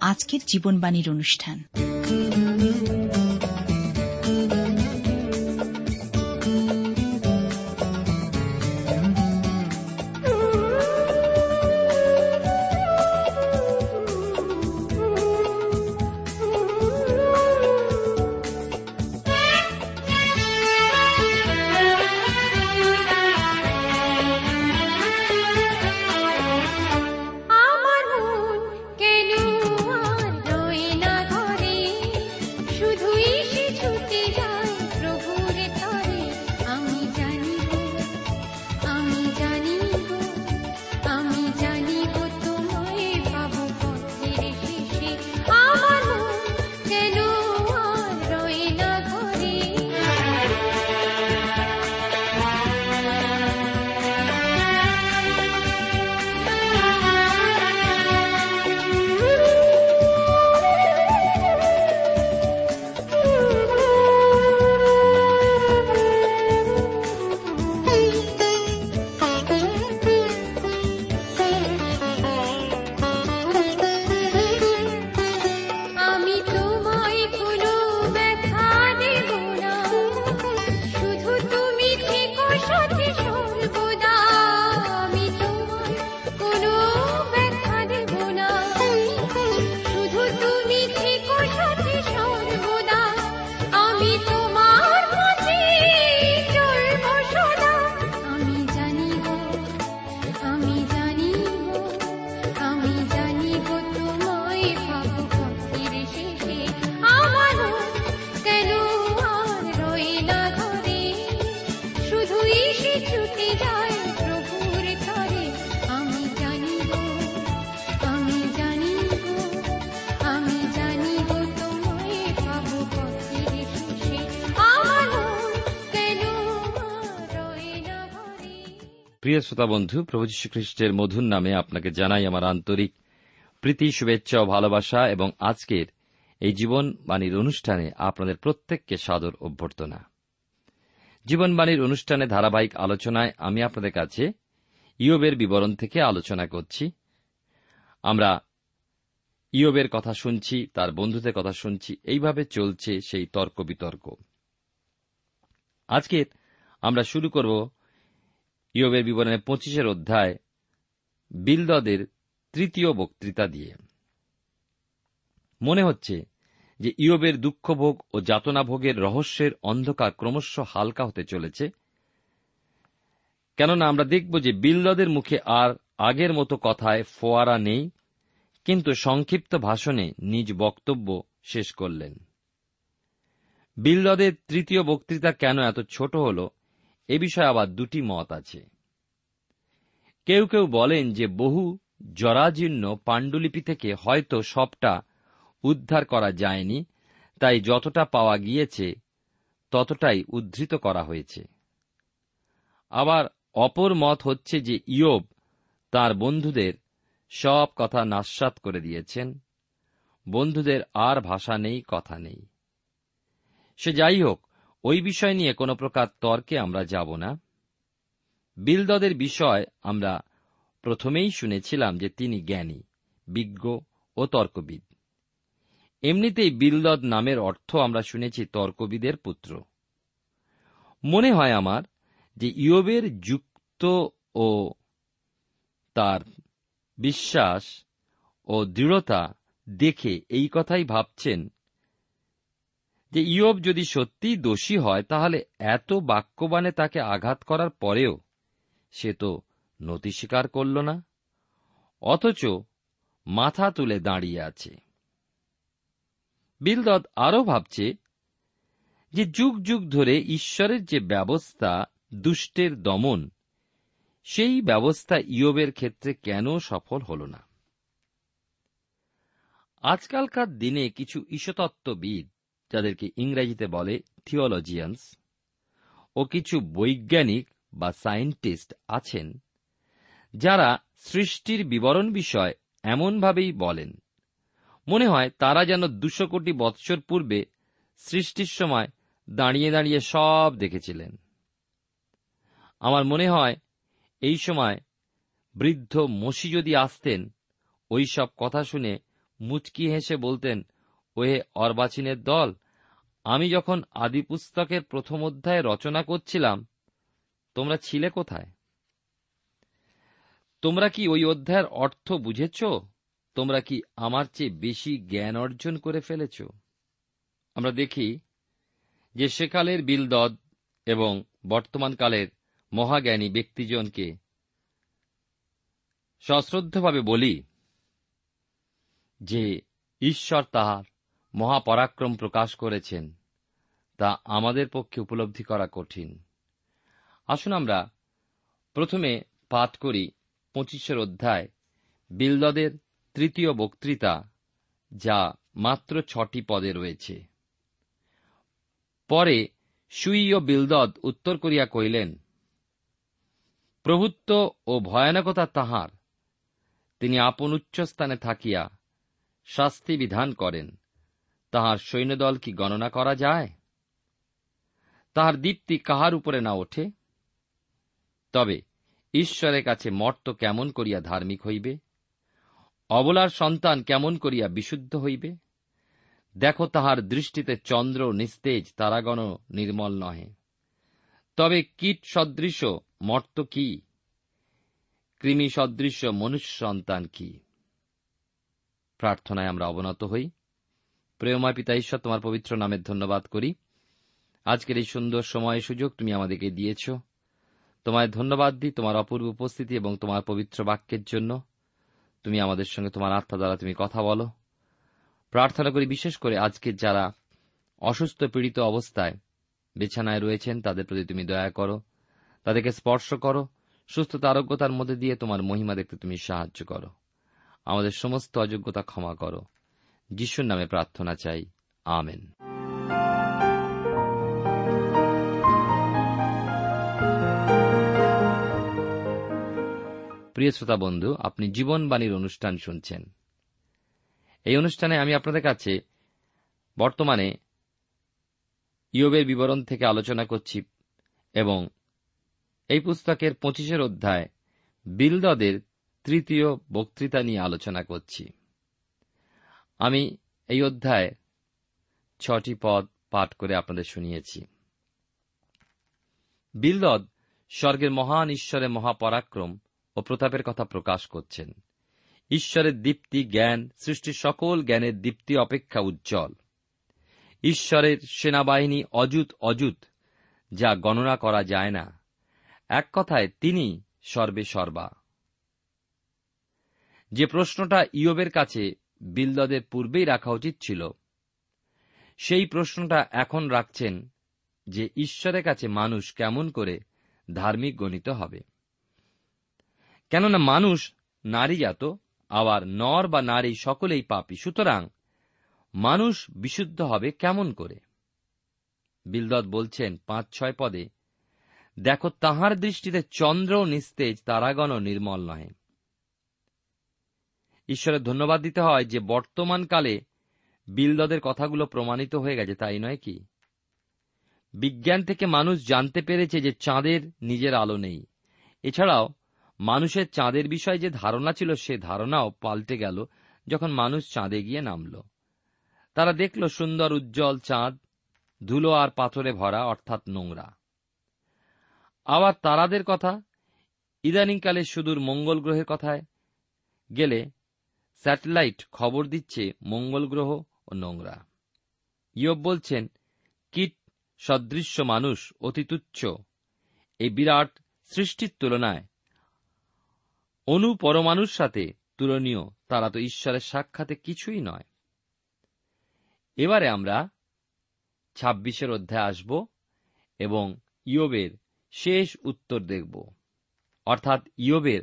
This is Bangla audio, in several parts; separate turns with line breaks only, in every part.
আজকের জীবনবাণীর অনুষ্ঠান।
প্রিয় শ্রোতা বন্ধু প্রভু খ্রিস্টের মধুর নামে আপনাকে জানাই আমার আন্তরিক প্রীতি, শুভেচ্ছা ও ভালোবাসা এবং আজকের এই জীবনবাণীর অনুষ্ঠানে আপনাদের প্রত্যেককে সাদর অভ্যর্থনা। জীবনবাণীর অনুষ্ঠানে ধারাবাহিক আলোচনায় আমি আপনাদের কাছে ইয়বের বিবরণ থেকে আলোচনা করছি। আমরা ইয়বের কথা শুনছি, তার বন্ধুদের কথা শুনছি, এইভাবে চলছে সেই তর্ক বিতর্ক। আজকের আমরা শুরু করব ইয়বের বিবরণে পঁচিশের অধ্যায়, বিলদদের তৃতীয় বক্তৃতা দিয়ে। মনে হচ্ছে যে ইয়বের দুঃখভোগ ও যাতনাভোগের রহস্যের অন্ধকার ক্রমশ হালকা হতে চলেছে। কেননা আমরা দেখব যে বিলদদের মুখে আর আগের মতো কথায় ফোয়ারা নেই, কিন্তু সংক্ষিপ্ত ভাষণে নিজ বক্তব্য শেষ করলেন। বিলদদের তৃতীয় বক্তৃতা কেন এত ছোট হল? এ বিষয়ে আবার দুটি মত আছে। কেউ কেউ বলেন যে বহু জরাজীর্ণ পাণ্ডুলিপি থেকে হয়তো সবটা উদ্ধার করা যায়নি, তাই যতটা পাওয়া গিয়েছে ততটাই উদ্ধৃত করা হয়েছে। আবার অপর মত হচ্ছে যে ইয়োব তার বন্ধুদের সব কথা নাস্বাত করে দিয়েছেন, বন্ধুদের আর ভাষা নেই, কথা নেই। সে যাই হোক ওই বিষয় নিয়ে কোনো প্রকার তর্কে আমরা যাব না। বিলদদের বিষয় আমরা প্রথমেই শুনেছিলাম যে তিনি জ্ঞানী, বিজ্ঞ ও তর্কবিদ। এমনিতেই বিলদদ নামের অর্থ আমরা শুনেছি তর্কবিদের পুত্র। মনে হয় আমার যে ইয়বের যুক্ত ও তার বিশ্বাস ও দৃঢ়তা দেখে এই কথাই ভাবছেন যে ইয়ব যদি সত্যিই দোষী হয়, তাহলে এত বাক্যবানে তাকে আঘাত করার পরেও সে তো নতি স্বীকার করল না। অথচ মাথা তুলে দাঁড়িয়ে আছে। বিলদদ আরও ভাবছে যে যুগ যুগ ধরে ঈশ্বরের যে ব্যবস্থা, দুষ্টের দমন, সেই ব্যবস্থা ইয়বের ক্ষেত্রে কেন সফল হল না? আজকালকার দিনে কিছু ঈশ্বতত্ত্ববিদ যাদেরকে ইংরেজিতে বলে থিওলজিয়ান্স ও কিছু বৈজ্ঞানিক বা সায়েন্টিস্ট আছেন, যারা সৃষ্টির বিবরণ বিষয় এমনভাবেই বলেন। মনে হয় তারা যেন দুশো কোটি বৎসর পূর্বে সৃষ্টির সময় দাঁড়িয়ে দাঁড়িয়ে সব দেখেছিলেন। আমার মনে হয় এই সময় বৃদ্ধ মসি যদি আসতেন, ওই সব কথা শুনে মুচকি হেসে বলতেন, ওহে অর্বাচীনের দল আমি যখন আদি পুস্তকের প্রথম অধ্যায় রচনা করছিলাম, তোমরা ছিলে কোথায়? তোমরা কি ওই অধ্যায়ের অর্থ বুঝেছ? তোমরা কি আমার চেয়ে বেশি জ্ঞান অর্জন করে ফেলেছ? আমরা দেখি যে সেকালের বিলদদ এবং বর্তমানকালের মহাজ্ঞানী ব্যক্তিজনকে সশ্রদ্ধভাবে বলি যে ঈশ্বর তাহার মহাপরাক্রম প্রকাশ করেছেন, তা আমাদের পক্ষে উপলব্ধি করা কঠিন। আসুন আমরা প্রথমে পাঠ করি পঁচিশের অধ্যায় বিলদদের তৃতীয় বক্তৃতা, যা মাত্র ছটি পদে রয়েছে। পরে সুই ও বিলদদ উত্তর করিয়া কহিলেন, প্রভুত্ব ও ভয়ানকতা তাহার। তিনি আপন উচ্চস্থানে থাকিয়া শাস্তি বিধান করেন। তাহার সৈন্যদল কি গণনা করা যায়? তাহার দীপ্তি কাহার উপরে না ওঠে? তবে ঈশ্বরের কাছে মর্ত কেমন করিয়া ধার্মিক হইবে? অবলার সন্তান কেমন করিয়া বিশুদ্ধ হইবে? দেখো তাহার দৃষ্টিতে চন্দ্র নিস্তেজ, তারাগণ নির্মল নহে। তবে কীট সদৃশ মর্ত কি? কৃমি সদৃশ মনুষ্য সন্তান কি? প্রার্থনায় আমরা অবনত হই। প্রেমময় পিতা ঈশ্বর, তোমার পবিত্র নামের ধন্যবাদ করি। আজকের এই সুন্দর সময় সুযোগ তুমি আমাদেরকে দিয়েছ। তোমায় ধন্যবাদ দিই তোমার অপূর্ব উপস্থিতি এবং তোমার পবিত্র বাক্যের জন্য। তুমি আমাদের সঙ্গে তোমার আত্মা দ্বারা তুমি কথা বলো। প্রার্থনা করি বিশেষ করে আজকে যারা অসুস্থ, পীড়িত অবস্থায় বিছানায় রয়েছেন, তাদের প্রতি তুমি দয়া করো। তাদেরকে স্পর্শ করো। সুস্থতা, আরোগ্যতার মধ্যে দিয়ে তোমার মহিমা দেখতে তুমি সাহায্য করো। আমাদের সমস্ত অযোগ্যতা ক্ষমা করো। যিশুর নামে প্রার্থনা চাই। আমেন। প্রিয় শ্রোতা বন্ধু, আপনি জীবনবাণীর অনুষ্ঠান শুনছেন। এই অনুষ্ঠানে আমি আপনাদের কাছে বর্তমানে ইয়বের বিবরণ থেকে আলোচনা করছি এবং এই পুস্তকের পঁচিশের অধ্যায় বিলদদের তৃতীয় বক্তৃতা নিয়ে আলোচনা করছি। আমি এই অধ্যায় ছটি পদ পাঠ করে আপনাদের শুনিয়েছি। বিলদদ স্বর্গের মহান ঈশ্বরের মহাপরাক্রম ও প্রতাপের কথা প্রকাশ করছেন। ঈশ্বরের দীপ্তি জ্ঞান সৃষ্টির সকল জ্ঞানের দীপ্তি অপেক্ষা উজ্জ্বল। ঈশ্বরের সেনাবাহিনী অযুত অযুত, যা গণনা করা যায় না। এক কথায় তিনি সর্বে সর্বা। যে প্রশ্নটা ইয়বের কাছে বিলদদের পূর্বেই রাখা উচিত ছিল। সেই প্রশ্নটা এখন রাখছেন যে ঈশ্বরের কাছে মানুষ কেমন করে ধার্মিক গণিত হবে। কেননা মানুষ নারী জাত আবার নর বা নারী সকলেই পাপী। সুতরাং মানুষ বিশুদ্ধ হবে কেমন করে? বিলদত বলছেন পাঁচ, ছয় পদে, দেখো, তাহার দৃষ্টিতে চন্দ্র নিস্তেজ তারাগণ নির্মল নহে। ঈশ্বরের ধন্যবাদ দিতে হয় যে বর্তমানকালে বিলদদের কথাগুলো প্রমাণিত হয়ে গেছে, তাই নয় কি? বিজ্ঞান থেকে মানুষ জানতে পেরেছে যে চাঁদের নিজের আলো নেই। এছাড়াও, মানুষের চাঁদের বিষয়ে যে ধারণা ছিল, সে ধারণাও পাল্টে গেল যখন মানুষ চাঁদে গিয়ে নামল। তারা দেখল সুন্দর উজ্জ্বল চাঁদ, ধুলো আর পাথরে ভরা, অর্থাৎ নোংরা। আবার তারাদের কথা, ইদানিংকালে সুদূর মঙ্গল গ্রহের কথায় গেলে স্যাটেলাইট খবর দিচ্ছে মঙ্গল গ্রহ ও নোংরা। ইয়ব বলছেন, কীট সদৃশ্য মানুষ অতি তুচ্ছ। এই বিরাট সৃষ্টির তুলনায়। অনু পরমাণুর সাথে তুলনীয়, তারা তো ঈশ্বরের সাক্ষাতে কিছুই নয়। এবারে আমরা ছাব্বিশের অধ্যায়ে আসব এবং ইয়বের শেষ উত্তর দেখব। অর্থাৎ ইয়বের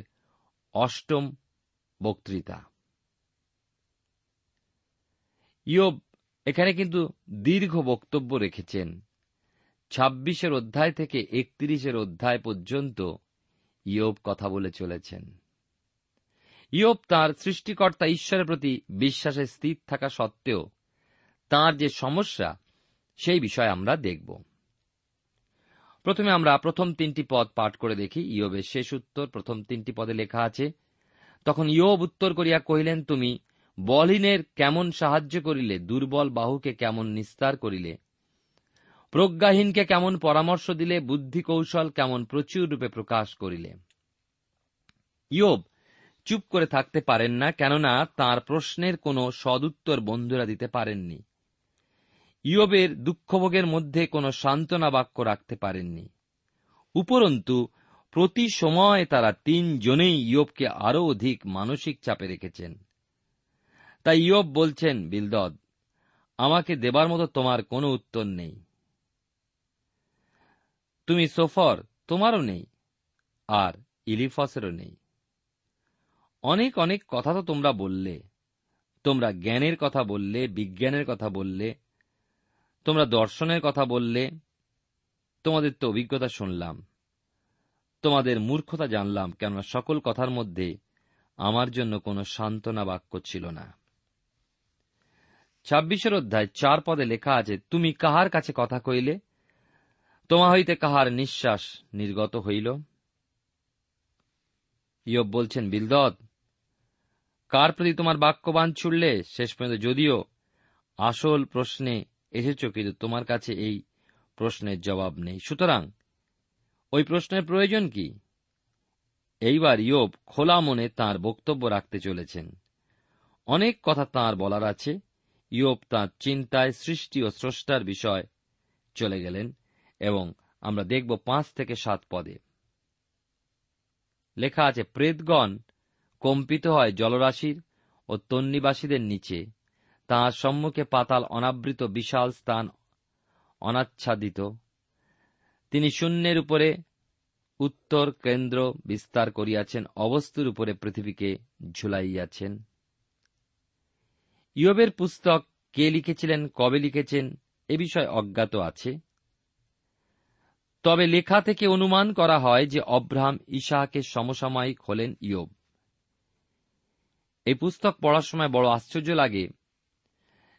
অষ্টম বক্তৃতা। ইয়োব এখানে কিন্তু দীর্ঘ বক্তব্য রেখেছেন। ছাব্বিশের অধ্যায় থেকে একত্রিশের অধ্যায় পর্যন্ত ইয়োব কথা বলে চলেছেন। ইয়োব তার সৃষ্টিকর্তা ঈশ্বরের প্রতি বিশ্বাসে স্থির থাকা সত্ত্বেও তার যে সমস্যা, সেই বিষয়ে আমরা দেখব। প্রথমে আমরা প্রথম তিনটি পদ পাঠ করে দেখি। ইয়োবের শেষ উত্তর প্রথম তিনটি পদে লেখা আছে, তখন ইয়োব উত্তর করিয়া কহিলেন, তুমি বলহীনের কেমন সাহায্য করিলে, দুর্বল বাহুকে কেমন নিস্তার করিলে, প্রজ্ঞাহীনকে কেমন পরামর্শ দিলে বুদ্ধি কৌশল কেমন প্রচুর রূপে প্রকাশ করিলে। ইয়োব, চুপ করে থাকতে পারেন না, কেননা তার প্রশ্নের কোনো সদুত্তর বন্ধুরা দিতে পারেননি। ইয়োবের দুঃখভোগের মধ্যে কোনো সান্ত্বনা বাক্য রাখতে পারেননি। উপরন্তু, প্রতি সময় তারা তিনজনেই ইয়োবকে আরও অধিক মানসিক চাপে রেখেছেন। তাই ইয়োব বলছেন, বিলদদ, আমাকে দেবার মতো তোমার কোনো উত্তর নেই। তুমি সোফর তোমারও নেই, আর ইলিফসেরও নেই। অনেক অনেক কথা তো তোমরা বললে, তোমরা জ্ঞানের কথা বললে, বিজ্ঞানের কথা বললে, তোমরা দর্শনের কথা বললে, তোমাদের তো অভিজ্ঞতা শুনলাম, তোমাদের মূর্খতা জানলাম, কেননা সকল কথার মধ্যে আমার জন্য কোনো সান্ত্বনা বাক্য ছিল না। ছাব্বিশের অধ্যায় চার পদে লেখা আছে, তুমি কাহার কাছে কথা কইলে তোমা হইতে কাহার নিঃশ্বাস নির্গত হইল? ইয়ব বলছেন, বিলদত, কার প্রতি তোমার বাক্যবান ছুড়লে? শেষ পর্যন্ত যদিও আসল প্রশ্নে এসেছ, কিন্তু তোমার কাছে এই প্রশ্নের জবাব নেই। সুতরাং ওই প্রশ্নের প্রয়োজন কি? এইবার ইয়োব খোলা মনে তার বক্তব্য রাখতে চলেছেন। অনেক কথা তার বলার আছে ইয়োব তাঁর চিন্তায় সৃষ্টি ও স্রষ্টার বিষয়। চলে গেলেন এবং আমরা দেখব পাঁচ থেকে সাত পদে। লেখা আছে, প্রেতগণ কম্পিত হয় জলরাশির ও তন্নিবাসীদের নিচে। তাঁর সম্মুখে পাতাল অনাবৃত বিশাল স্থান অনাচ্ছাদিত। তিনি শূন্যের উপরে উত্তর কেন্দ্র বিস্তার করিয়াছেন, অবস্তুর উপরে পৃথিবীকে ঝুলাইয়াছেন। ইয়বের পুস্তক কে লিখেছিলেন, কবে লিখেছেন, এ বিষয়ে অজ্ঞাত আছে। তবে লেখা থেকে অনুমান করা হয় যে অব্রাহাম ইশাহকে সমসাময়িক হলেন ইয়ব। এই পুস্তক পড়ার সময় বড় আশ্চর্য লাগে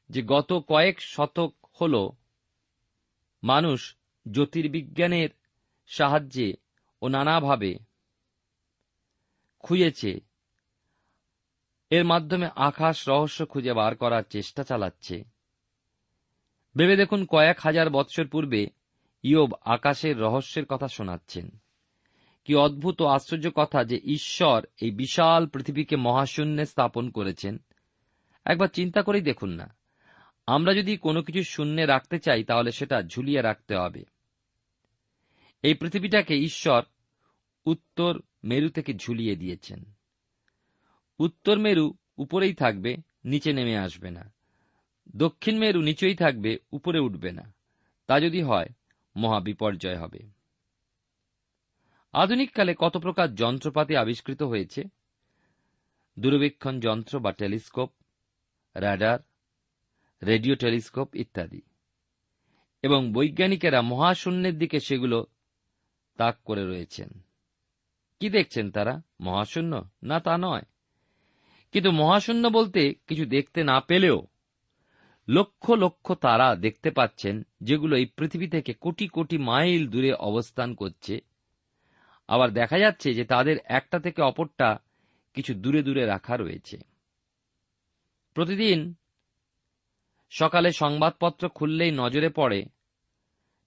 যে গত কয়েক শতক হল মানুষ জ্যোতির্বিজ্ঞানের সাহায্যে ও নানাভাবে খুঁজেছে এর মাধ্যমে আকাশ রহস্য খুঁজে বার করার চেষ্টা চালাচ্ছে। ভেবে দেখুন, কয়েক হাজার বৎসর পূর্বে ইয়োব আকাশের রহস্যের কথা শোনাচ্ছেন। কি অদ্ভুত ও আশ্চর্য কথা যে ঈশ্বর এই বিশাল পৃথিবীকে মহাশূন্যে স্থাপন করেছেন। একবার চিন্তা করেই দেখুন না। আমরা যদি কোনো কিছু শূন্যে রাখতে চাই, তাহলে সেটা ঝুলিয়ে রাখতে হবে। এই পৃথিবীটাকে ঈশ্বর উত্তর মেরু থেকে ঝুলিয়ে দিয়েছেন। উত্তর মেরু উপরেই থাকবে, নিচে নেমে আসবে না। দক্ষিণ মেরু নিচেই থাকবে, উপরে উঠবে না। তা যদি হয় মহা বিপর্যয় হবে। আধুনিককালে কত প্রকার যন্ত্রপাতি আবিষ্কৃত হয়েছে? দূরবীক্ষণ যন্ত্র বা টেলিস্কোপ র্যাডার রেডিও টেলিস্কোপ ইত্যাদি। এবং বৈজ্ঞানিকেরা মহাশূন্যের দিকে সেগুলো তাক করে রয়েছেন। কি দেখছেন তারা, মহাশূন্য? না তা নয়। কিন্তু মহাশূন্য বলতে কিছু দেখতে না পেলেও লক্ষ লক্ষ তারা দেখতে পাচ্ছেন যেগুলো এই পৃথিবী থেকে কোটি কোটি মাইল দূরে অবস্থান করছে। আবার দেখা যাচ্ছে যে তাদের একটা থেকে অপরটা কিছু দূরে দূরে রাখা রয়েছে। প্রতিদিন সকালে সংবাদপত্র খুললেই নজরে পড়ে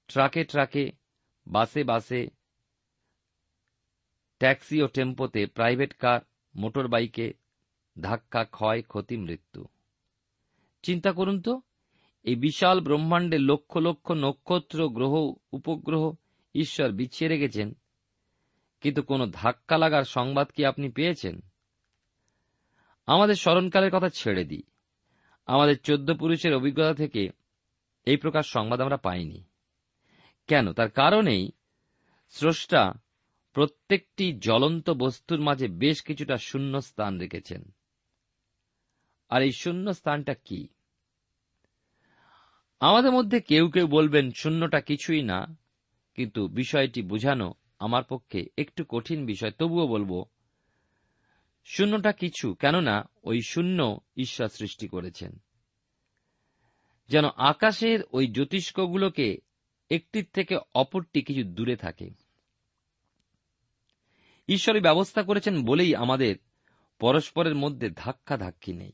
ট্রাকে ট্রাকে, বাসে বাসে, ট্যাক্সি ও টেম্পোতে প্রাইভেট কার মোটর বাইকে ধাক্কা, ক্ষয়, ক্ষতি, মৃত্যু। চিন্তা করুন তো, এই বিশাল ব্রহ্মাণ্ডে লক্ষ লক্ষ নক্ষত্র, গ্রহ, উপগ্রহ ঈশ্বর বিছিয়ে রেখেছেন। কিন্তু কোনো ধাক্কা লাগার সংবাদ কি আপনি পেয়েছেন? আমাদের স্মরণকালের কথা ছেড়ে দিই। আমাদের চোদ্দ পুরুষের অভিজ্ঞতা থেকে এই প্রকার সংবাদ আমরা পাইনি। কেন? তার কারণেই স্রষ্টা প্রত্যেকটি জ্বলন্ত বস্তুর মাঝে বেশ কিছুটা শূন্য স্থান রেখেছেন। আর এই শূন্য স্থানটা কি? আমাদের মধ্যে কেউ কেউ বলবেন, শূন্যটা কিছুই না। কিন্তু বিষয়টি বোঝানো আমার পক্ষে একটু কঠিন বিষয়। তবুও বলব, শূন্যটা কিছু, কেননা ওই শূন্য ঈশ্বর সৃষ্টি করেছেন। যেন আকাশের ওই জ্যোতিষ্কগুলোকে একটির থেকে অপরটি কিছু দূরে থাকে। ঈশ্বরই ব্যবস্থা করেছেন বলেই আমাদের পরস্পরের মধ্যে ধাক্কা ধাক্কি নেই।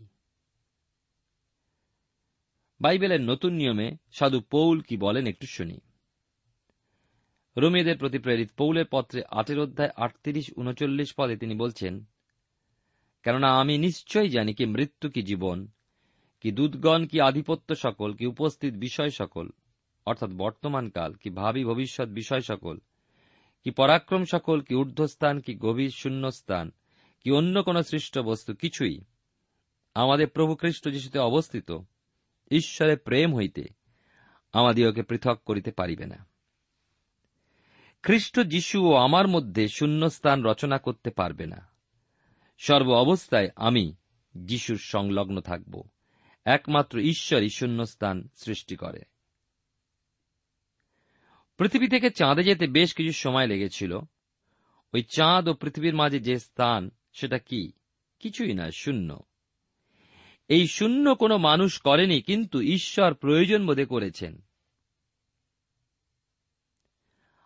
বাইবেলের নতুন নিয়মে সাধু পৌল কি বলেন একটু শুনি। রোমিয়েদের প্রতি প্রেরিত পৌলের পত্রে আটের অধ্যায় আটত্রিশ উনচল্লিশ পদে তিনি বলছেন, কেননা আমি নিশ্চয়ই জানি কি মৃত্যু, কি জীবন, কি দুধগণ কি আধিপত্য সকল, কি উপস্থিত বিষয় সকল, অর্থাৎ বর্তমানকাল কি ভাবি ভবিষ্যৎ বিষয় সকল, কি পরাক্রম সকল, কি ঊর্ধ্বস্থান, কি গভীর শূন্যস্থান, কি অন্য কোন সৃষ্ট বস্তু কিছুই আমাদের প্রভু খ্রিস্ট যিশুতে অবস্থিত ঈশ্বরের প্রেম হইতে আমাদিওকে পৃথক করিতে পারিবে না। খ্রিস্ট যিশু ও আমার মধ্যে শূন্যস্থান রচনা করতে পারবে না। সর্ব অবস্থায় আমি যিশুর সংলগ্ন থাকব। একমাত্র ঈশ্বরই শূন্যস্থান সৃষ্টি করে। পৃথিবী থেকে চাঁদে যেতে বেশ কিছু সময় লেগেছিল। ওই চাঁদ ও পৃথিবীর মাঝে যে স্থান, সেটা কি? কিছুই না শূন্য। এই শূন্য কোনো মানুষ করেনি, কিন্তু ঈশ্বর প্রয়োজন বোধে করেছেন।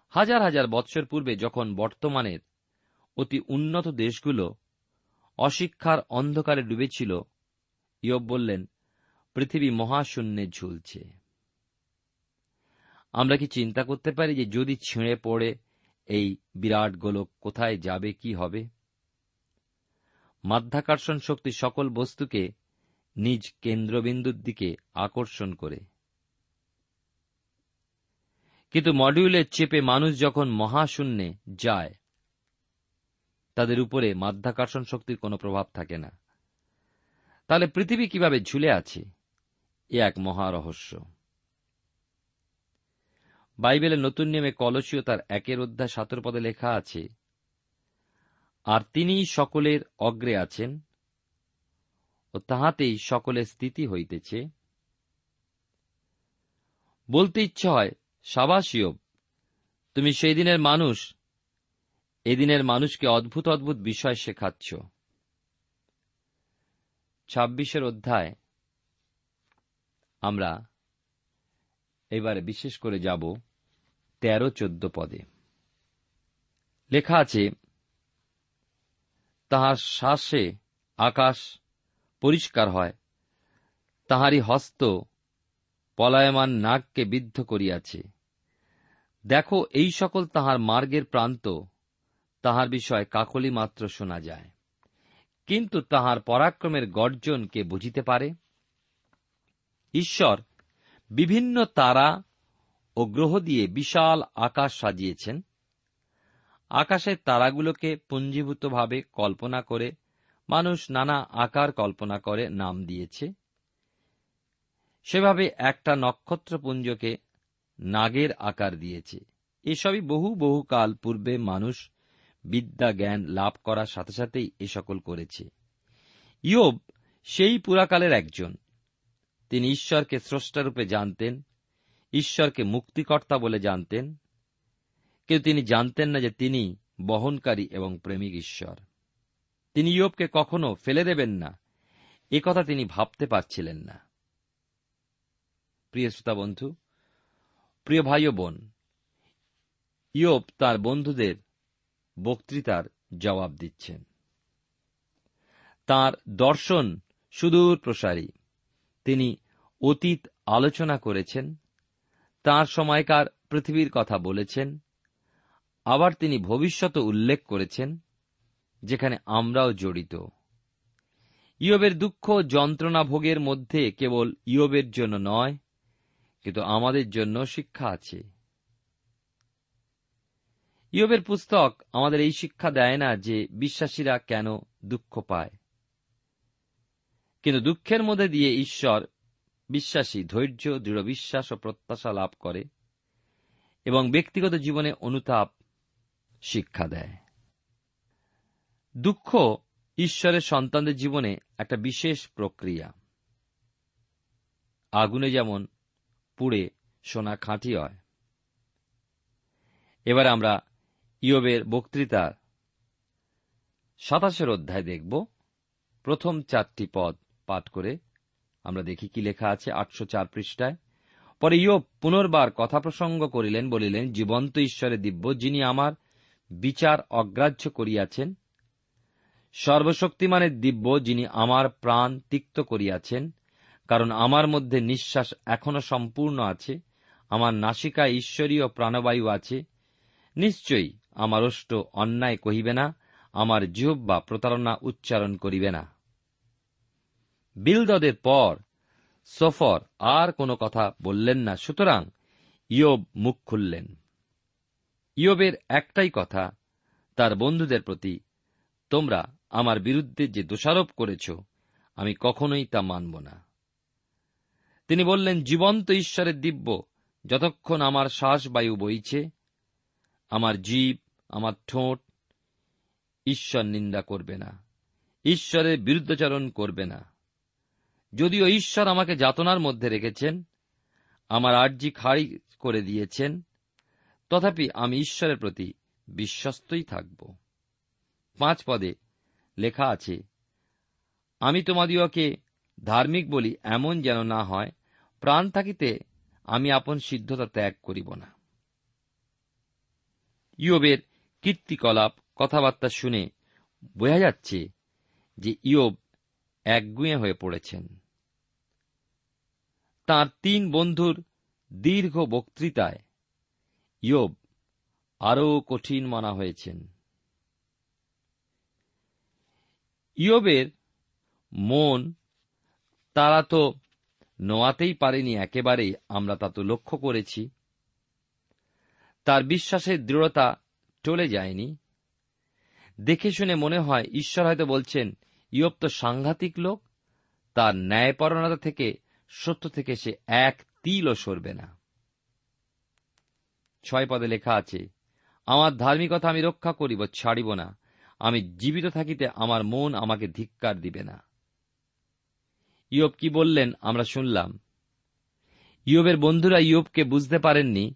হাজার হাজার বৎসর পূর্বে যখন বর্তমানের অতি উন্নত দেশগুলো অশিক্ষার অন্ধকারে ডুবেছিল, ইয়ব বললেন, পৃথিবী মহাশূন্যে ঝুলছে। আমরা কি চিন্তা করতে পারি যে যদি ছিঁড়ে পড়ে এই বিরাট গোলক কোথায় যাবে, কি হবে? মাধ্যাকর্ষণ শক্তি সকল বস্তুকে নিজ কেন্দ্রবিন্দুর দিকে আকর্ষণ করে। কিন্তু মডিউলের চেপে মানুষ যখন মহাশূন্যে যায়, তাদের উপরে মাধ্যাকর্ষণ শক্তির কোনো প্রভাব থাকে না। তাহলে পৃথিবী কীভাবে ঝুলে আছে, এ এক মহারহস্য বাইবেলের নতুন নিয়মে কলসীয় তার একের অধ্যায় সাতর পদে লেখা আছে, আর তিনি সকলের অগ্রে আছেন ও তাহাতেই সকলের স্থিতি হইতেছে। বলতে ইচ্ছে হয় সাবাসীয় তুমি সেই দিনের মানুষ এদিনের মানুষকে অদ্ভুত অদ্ভুত বিষয় শেখাচ্ছ। ছাব্বিশের অধ্যায়, আমরা এবারে বিশেষ করে যাব তেরো চোদ্দ পদে। লেখা আছে, তাহার শ্বাসে আকাশ পরিষ্কার হয়। তাহারই হস্ত পলায়মান নাগকে বিদ্ধ করিয়াছে। দেখো, এই সকল তাহার মার্গের প্রান্ত, তাহার বিষয় কাকলি মাত্র শোনা যায়। কিন্তু তাহার পরাক্রমের গর্জন কে বুঝিতে পারে? ঈশ্বর বিভিন্ন তারা ও গ্রহ দিয়ে বিশাল আকাশ সাজিয়েছেন। আকাশের তারাগুলোকে পুঞ্জীভূতভাবে কল্পনা করে মানুষ নানা আকার কল্পনা করে নাম দিয়েছে। সেভাবে একটা নক্ষত্রপুঞ্জকে নাগের আকার দিয়েছে। এসবই বহু বহু কাল পূর্বে মানুষ বিদ্যা জ্ঞান লাভ করার সাথে সাথেই এ সকল করেছে। ইয়োব সেই পুরাকালের একজন। তিনি ঈশ্বরকে স্রষ্টারূপে জানতেন, ঈশ্বরকে মুক্তিকর্তা বলে জানতেন। কিন্তু তিনি জানতেন না যে তিনি বহনকারী এবং প্রেমিক ঈশ্বর। তিনি ইয়োবকে কখনো ফেলে দেবেন না। এ কথা তিনি ভাবতে পারছিলেন না। প্রিয় শ্রোতা বন্ধু, প্রিয় ভাই ও বোন, ইয়োব তার বন্ধুদের বক্তৃতার জবাব দিচ্ছেন। তার দর্শন সুদূর প্রসারী। তিনি অতীত আলোচনা করেছেন, তার সময়কার পৃথিবীর কথা বলেছেন, আবার তিনি ভবিষ্যৎ উল্লেখ করেছেন যেখানে আমরাও জড়িত। ইয়বের দুঃখ যন্ত্রণা ভোগের মধ্যে কেবল ইয়বের জন্য নয়, কিন্তু আমাদের জন্য শিক্ষা আছে। ইয়বের পুস্তক আমাদের এই শিক্ষা দেয় না যে বিশ্বাসীরা কেন দুঃখ পায়। কিন্তু দুঃখের মধ্যে দিয়ে ঈশ্বর বিশ্বাসী, ধৈর্য, দৃঢ় বিশ্বাস ও প্রত্যাশা লাভ করে এবং ব্যক্তিগত জীবনে অনুতাপ শিক্ষা দেয়। দুঃখ ঈশ্বরের সন্তানদের জীবনে একটা বিশেষ প্রক্রিয়া। আগুনে যেমন পুড়ে সোনা খাঁটি হয়। এবার আমরা ইয়বের বক্তৃতার সাতাশের অধ্যায় দেখব। প্রথম চারটি পদ পাঠ করে আমরা দেখি কি লেখা আছে আটশো চার পৃষ্ঠায়। পরে ইয়ব পুনর্বার কথা প্রসঙ্গ করিলেন, বলিলেন, জীবন্ত ঈশ্বরের দিব্য যিনি আমার বিচার অগ্রাহ্য করিয়াছেন সর্বশক্তিমানের দিব্য যিনি আমার প্রাণ তিক্ত করিয়াছেন, কারণ আমার মধ্যে নিঃশ্বাস এখনও সম্পূর্ণ আছে, আমার নাসিকায় ঈশ্বরীয় প্রাণবায়ু আছে, নিশ্চয়ই আমার অষ্ট অন্যায় কহিবে না, আমার জিহ্বা প্রতারণা উচ্চারণ করিবে না। বিলদদের পর সফর আর কোনো কথা বললেন না, সুতরাং ইয়ব মুখ খুললেন। ইয়বের একটাই কথা, তার বন্ধুদের প্রতি, তোমরা আমার বিরুদ্ধে যে দোষারোপ করেছ, আমি কখনোই তা মানব না। তিনি বললেন, জীবন্ত ঈশ্বরের দিব্য, যতক্ষণ আমার শ্বাসবায়ু বইছে, আমার জীব, আমার ঠোঁট, ঈশ্বর নিন্দা করবে না, ঈশ্বরের বিরুদ্ধাচরণ করবে না। যদিও ঈশ্বর আমাকে যাতনার মধ্যে রেখেছেন, আমার আর্জি খাড়ি করে দিয়েছেন, তথাপি আমি ঈশ্বরের প্রতি বিশ্বস্তই থাকব। পাঁচ পদে লেখা আছে, আমি তোমাদিওকে ধার্মিক বলি, এমন যেন না হয়, প্রাণ থাকিতে আমি আপন সিদ্ধতা ত্যাগ করিব না। ইয়বের কীর্তিকলাপ কথাবার্তা শুনে বোঝা যাচ্ছে যে ইয়ব একগুঁয়ে হয়ে পড়েছেন। তার তিন বন্ধুর দীর্ঘ বক্তৃতায় ইয়ব আরও কঠিন মানা হয়েছেন। ইয়বের মন, তারা তো নোয়াতেই পারেনি একেবারে আমরা তা তো লক্ষ্য করেছি। তার বিশ্বাসের দৃঢ়তা টলে যায়নি। দেখে শুনে মনে হয়, ঈশ্বর হয়তো বলছেন, ইয়ব তো সাংঘাতিক লোক, তার ন্যায়পরণতা থেকে, সত্য থেকে সে এক তিলও সরবে না। ছয় পদে লেখা আছে, আমার ধার্মিকতা আমি রক্ষা করিব, ছাড়িব না। আমি জীবিত থাকিতে আমার মন আমাকে ধিক্কার দিবে না। ইয়ব কি বললেন আমরা শুনলাম। ইয়বের বন্ধুরা ইয়বকে বুঝতে পারেননি,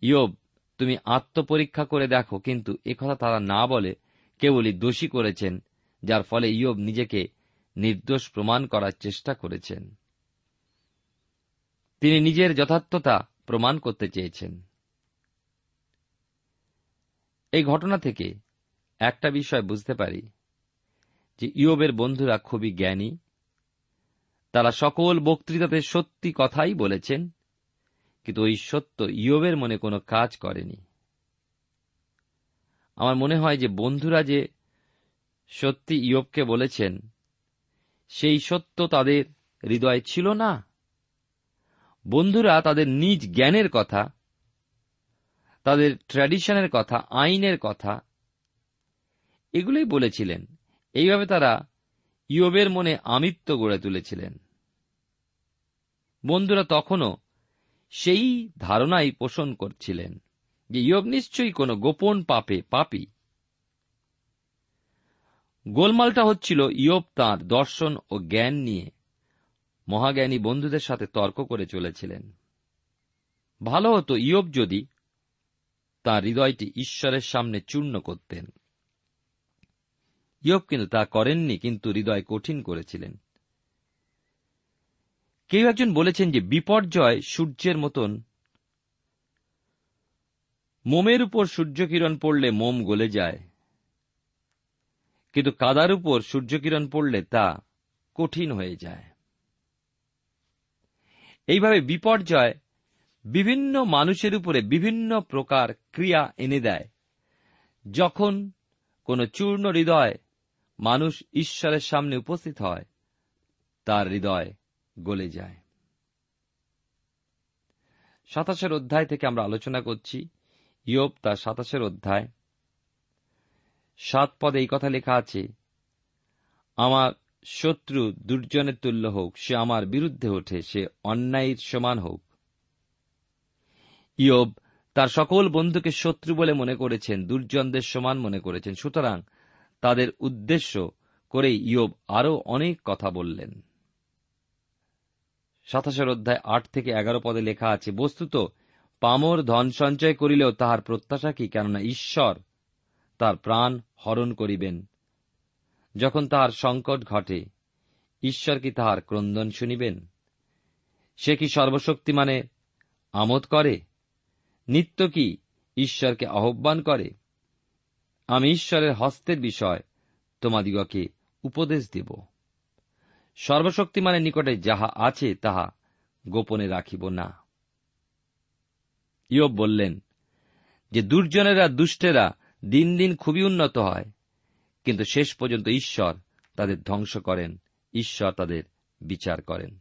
ইয়ব, তুমি আত্মপরীক্ষা করে দেখো, কিন্তু একথা তারা না বলে কেবলই দোষী করেছেন, যার ফলে ইয়ব নিজেকে নির্দোষ প্রমাণ করার চেষ্টা করেছেন। তিনি নিজের যথার্থতা প্রমাণ করতে চেয়েছেন। এই ঘটনা থেকে একটা বিষয় বুঝতে পারি, যে ইয়বের বন্ধুরা খুবই জ্ঞানী। তারা সকল বক্তৃতাতে সত্যি কথাই বলেছেন, কিন্তু ওই সত্য ইয়বের মনে কোনো কাজ করেনি। আমার মনে হয় যে বন্ধুরা যে সত্যি ইয়বকে বলেছেন, সেই সত্য তাদের হৃদয়ে ছিল না। বন্ধুরা তাদের নিজ জ্ঞানের কথা, তাদের ট্র্যাডিশনের কথা, আইনের কথা এগুলোই বলেছিলেন। এইভাবে তারা ইয়বের মনে আমিত্ব গড়ে তুলেছিলেন। বন্ধুরা, তখনও সেই ধারণাই পোষণ করছিলেন যে ইয়ব নিশ্চয়ই কোন গোপন পাপে পাপি। গোলমালটা হচ্ছিল ইয়ব তাঁর দর্শন ও জ্ঞান নিয়ে মহাজ্ঞানী বন্ধুদের সাথে তর্ক করে চলেছিলেন। ভালো হতো ইয়ব যদি তাঁর হৃদয়টি ঈশ্বরের সামনে চূর্ণ করতেন। ইয়ব কিন্তু তা করেননি, কিন্তু হৃদয় কঠিন করেছিলেন। কেউ একজন বলেছেন যে, বিপর্যয় সূর্যের মতন। মোমের উপর সূর্যকিরণ পড়লে মোম গলে যায়, কিন্তু কাদার উপর সূর্যকিরণ পড়লে তা কঠিন হয়ে যায়। এইভাবে বিপর্যয় বিভিন্ন মানুষের উপরে বিভিন্ন প্রকার ক্রিয়া এনে দেয়, যখন কোন চূর্ণ হৃদয় মানুষ ঈশ্বরের সামনে উপস্থিত হয়, তার হৃদয় গলে যায়। সাতাশের অধ্যায় থেকে আমরা আলোচনা করছি। ইয়োব তার সাতাশের অধ্যায়। সাত পদে এই কথা লেখা আছে, আমার শত্রু দুর্জনের তুল্য হোক, সে আমার বিরুদ্ধে ওঠে, সে অন্যায়ের সমান হোক। ইয়োব তার সকল বন্ধুকে শত্রু বলে মনে করেছেন, দুর্জনদের সমান মনে করেছেন। সুতরাং তাদের উদ্দেশ্য করে ইয়োব আরও অনেক কথা বললেন। সাতাশের অধ্যায় আট থেকে এগারো পদে লেখা আছে, বস্তুত পামর ধন সঞ্চয় করিলেও তাহার প্রত্যাশা কি? কেননা ঈশ্বর তার প্রাণ হরণ করিবেন। যখন তাহার সংকট ঘটে, ঈশ্বর কি তাহার ক্রন্দন শুনিবেন? সে কি সর্বশক্তি মানে আমোদ করে? নিত্য কি ঈশ্বরকে আহ্বান করে? আমি ঈশ্বরের হস্তের বিষয় তোমাদিগকে উপদেশ দেব। সর্বশক্তিমানের নিকটে যাহা আছে, তাহা গোপনে রাখিব না। ইয়ব বললেন, যে দুর্জনেরা, দুষ্টেরা দিন দিন খুবই উন্নত হয়, কিন্তু শেষ পর্যন্ত ঈশ্বর তাদের ধ্বংস করেন, ঈশ্বর তাদের বিচার করেন।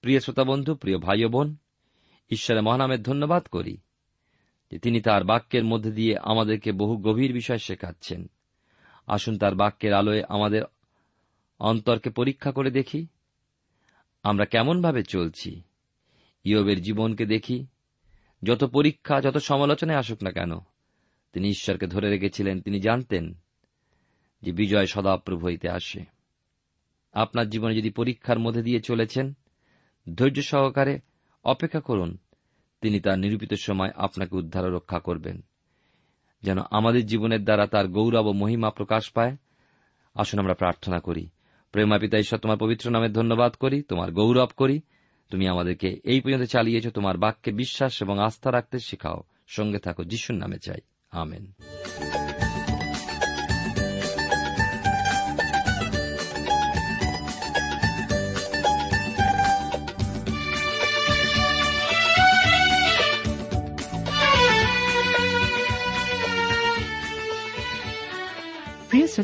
প্রিয় শ্রোতা বন্ধু প্রিয় ভাই বোন, ঈশ্বরের মহানামের ধন্যবাদ করি। যে তিনি তার বাক্যের মধ্যে দিয়ে আমাদেরকে বহু গভীর বিষয় শেখাচ্ছেন। আসুন তার বাক্যের আলোয় আমাদের অন্তরকে পরীক্ষা করে দেখি। আমরা কেমনভাবে চলছি? ইয়বের জীবনকে দেখি। যত পরীক্ষা, যত সমালোচনায় আসুক না কেন, তিনি ঈশ্বরকে ধরে রেখেছিলেন, তিনি জানতেন যে বিজয় সদাপ্রভু হইতে আসে। আপনার জীবনে যদি পরীক্ষার মধ্যে দিয়ে চলেছেন, ধৈর্য সহকারে অপেক্ষা করুন। তিনি তার নিরূপিত সময় আপনাকে উদ্ধার রক্ষা করবেন। যেন আমাদের জীবনের দ্বারা তার গৌরব ও মহিমা প্রকাশ পায়, আসুন আমরা প্রার্থনা করি। প্রেমা পিতা ঈশ্বর, তোমার পবিত্র নামে ধন্যবাদ করি, তোমার গৌরব করি। তুমি আমাদেরকে এই পর্যন্ত চালিয়েছ, তোমার বাক্যে বিশ্বাস এবং আস্থা রাখতে শেখাও। সঙ্গে থাকো, যিশুর নামে চাই। আমেন।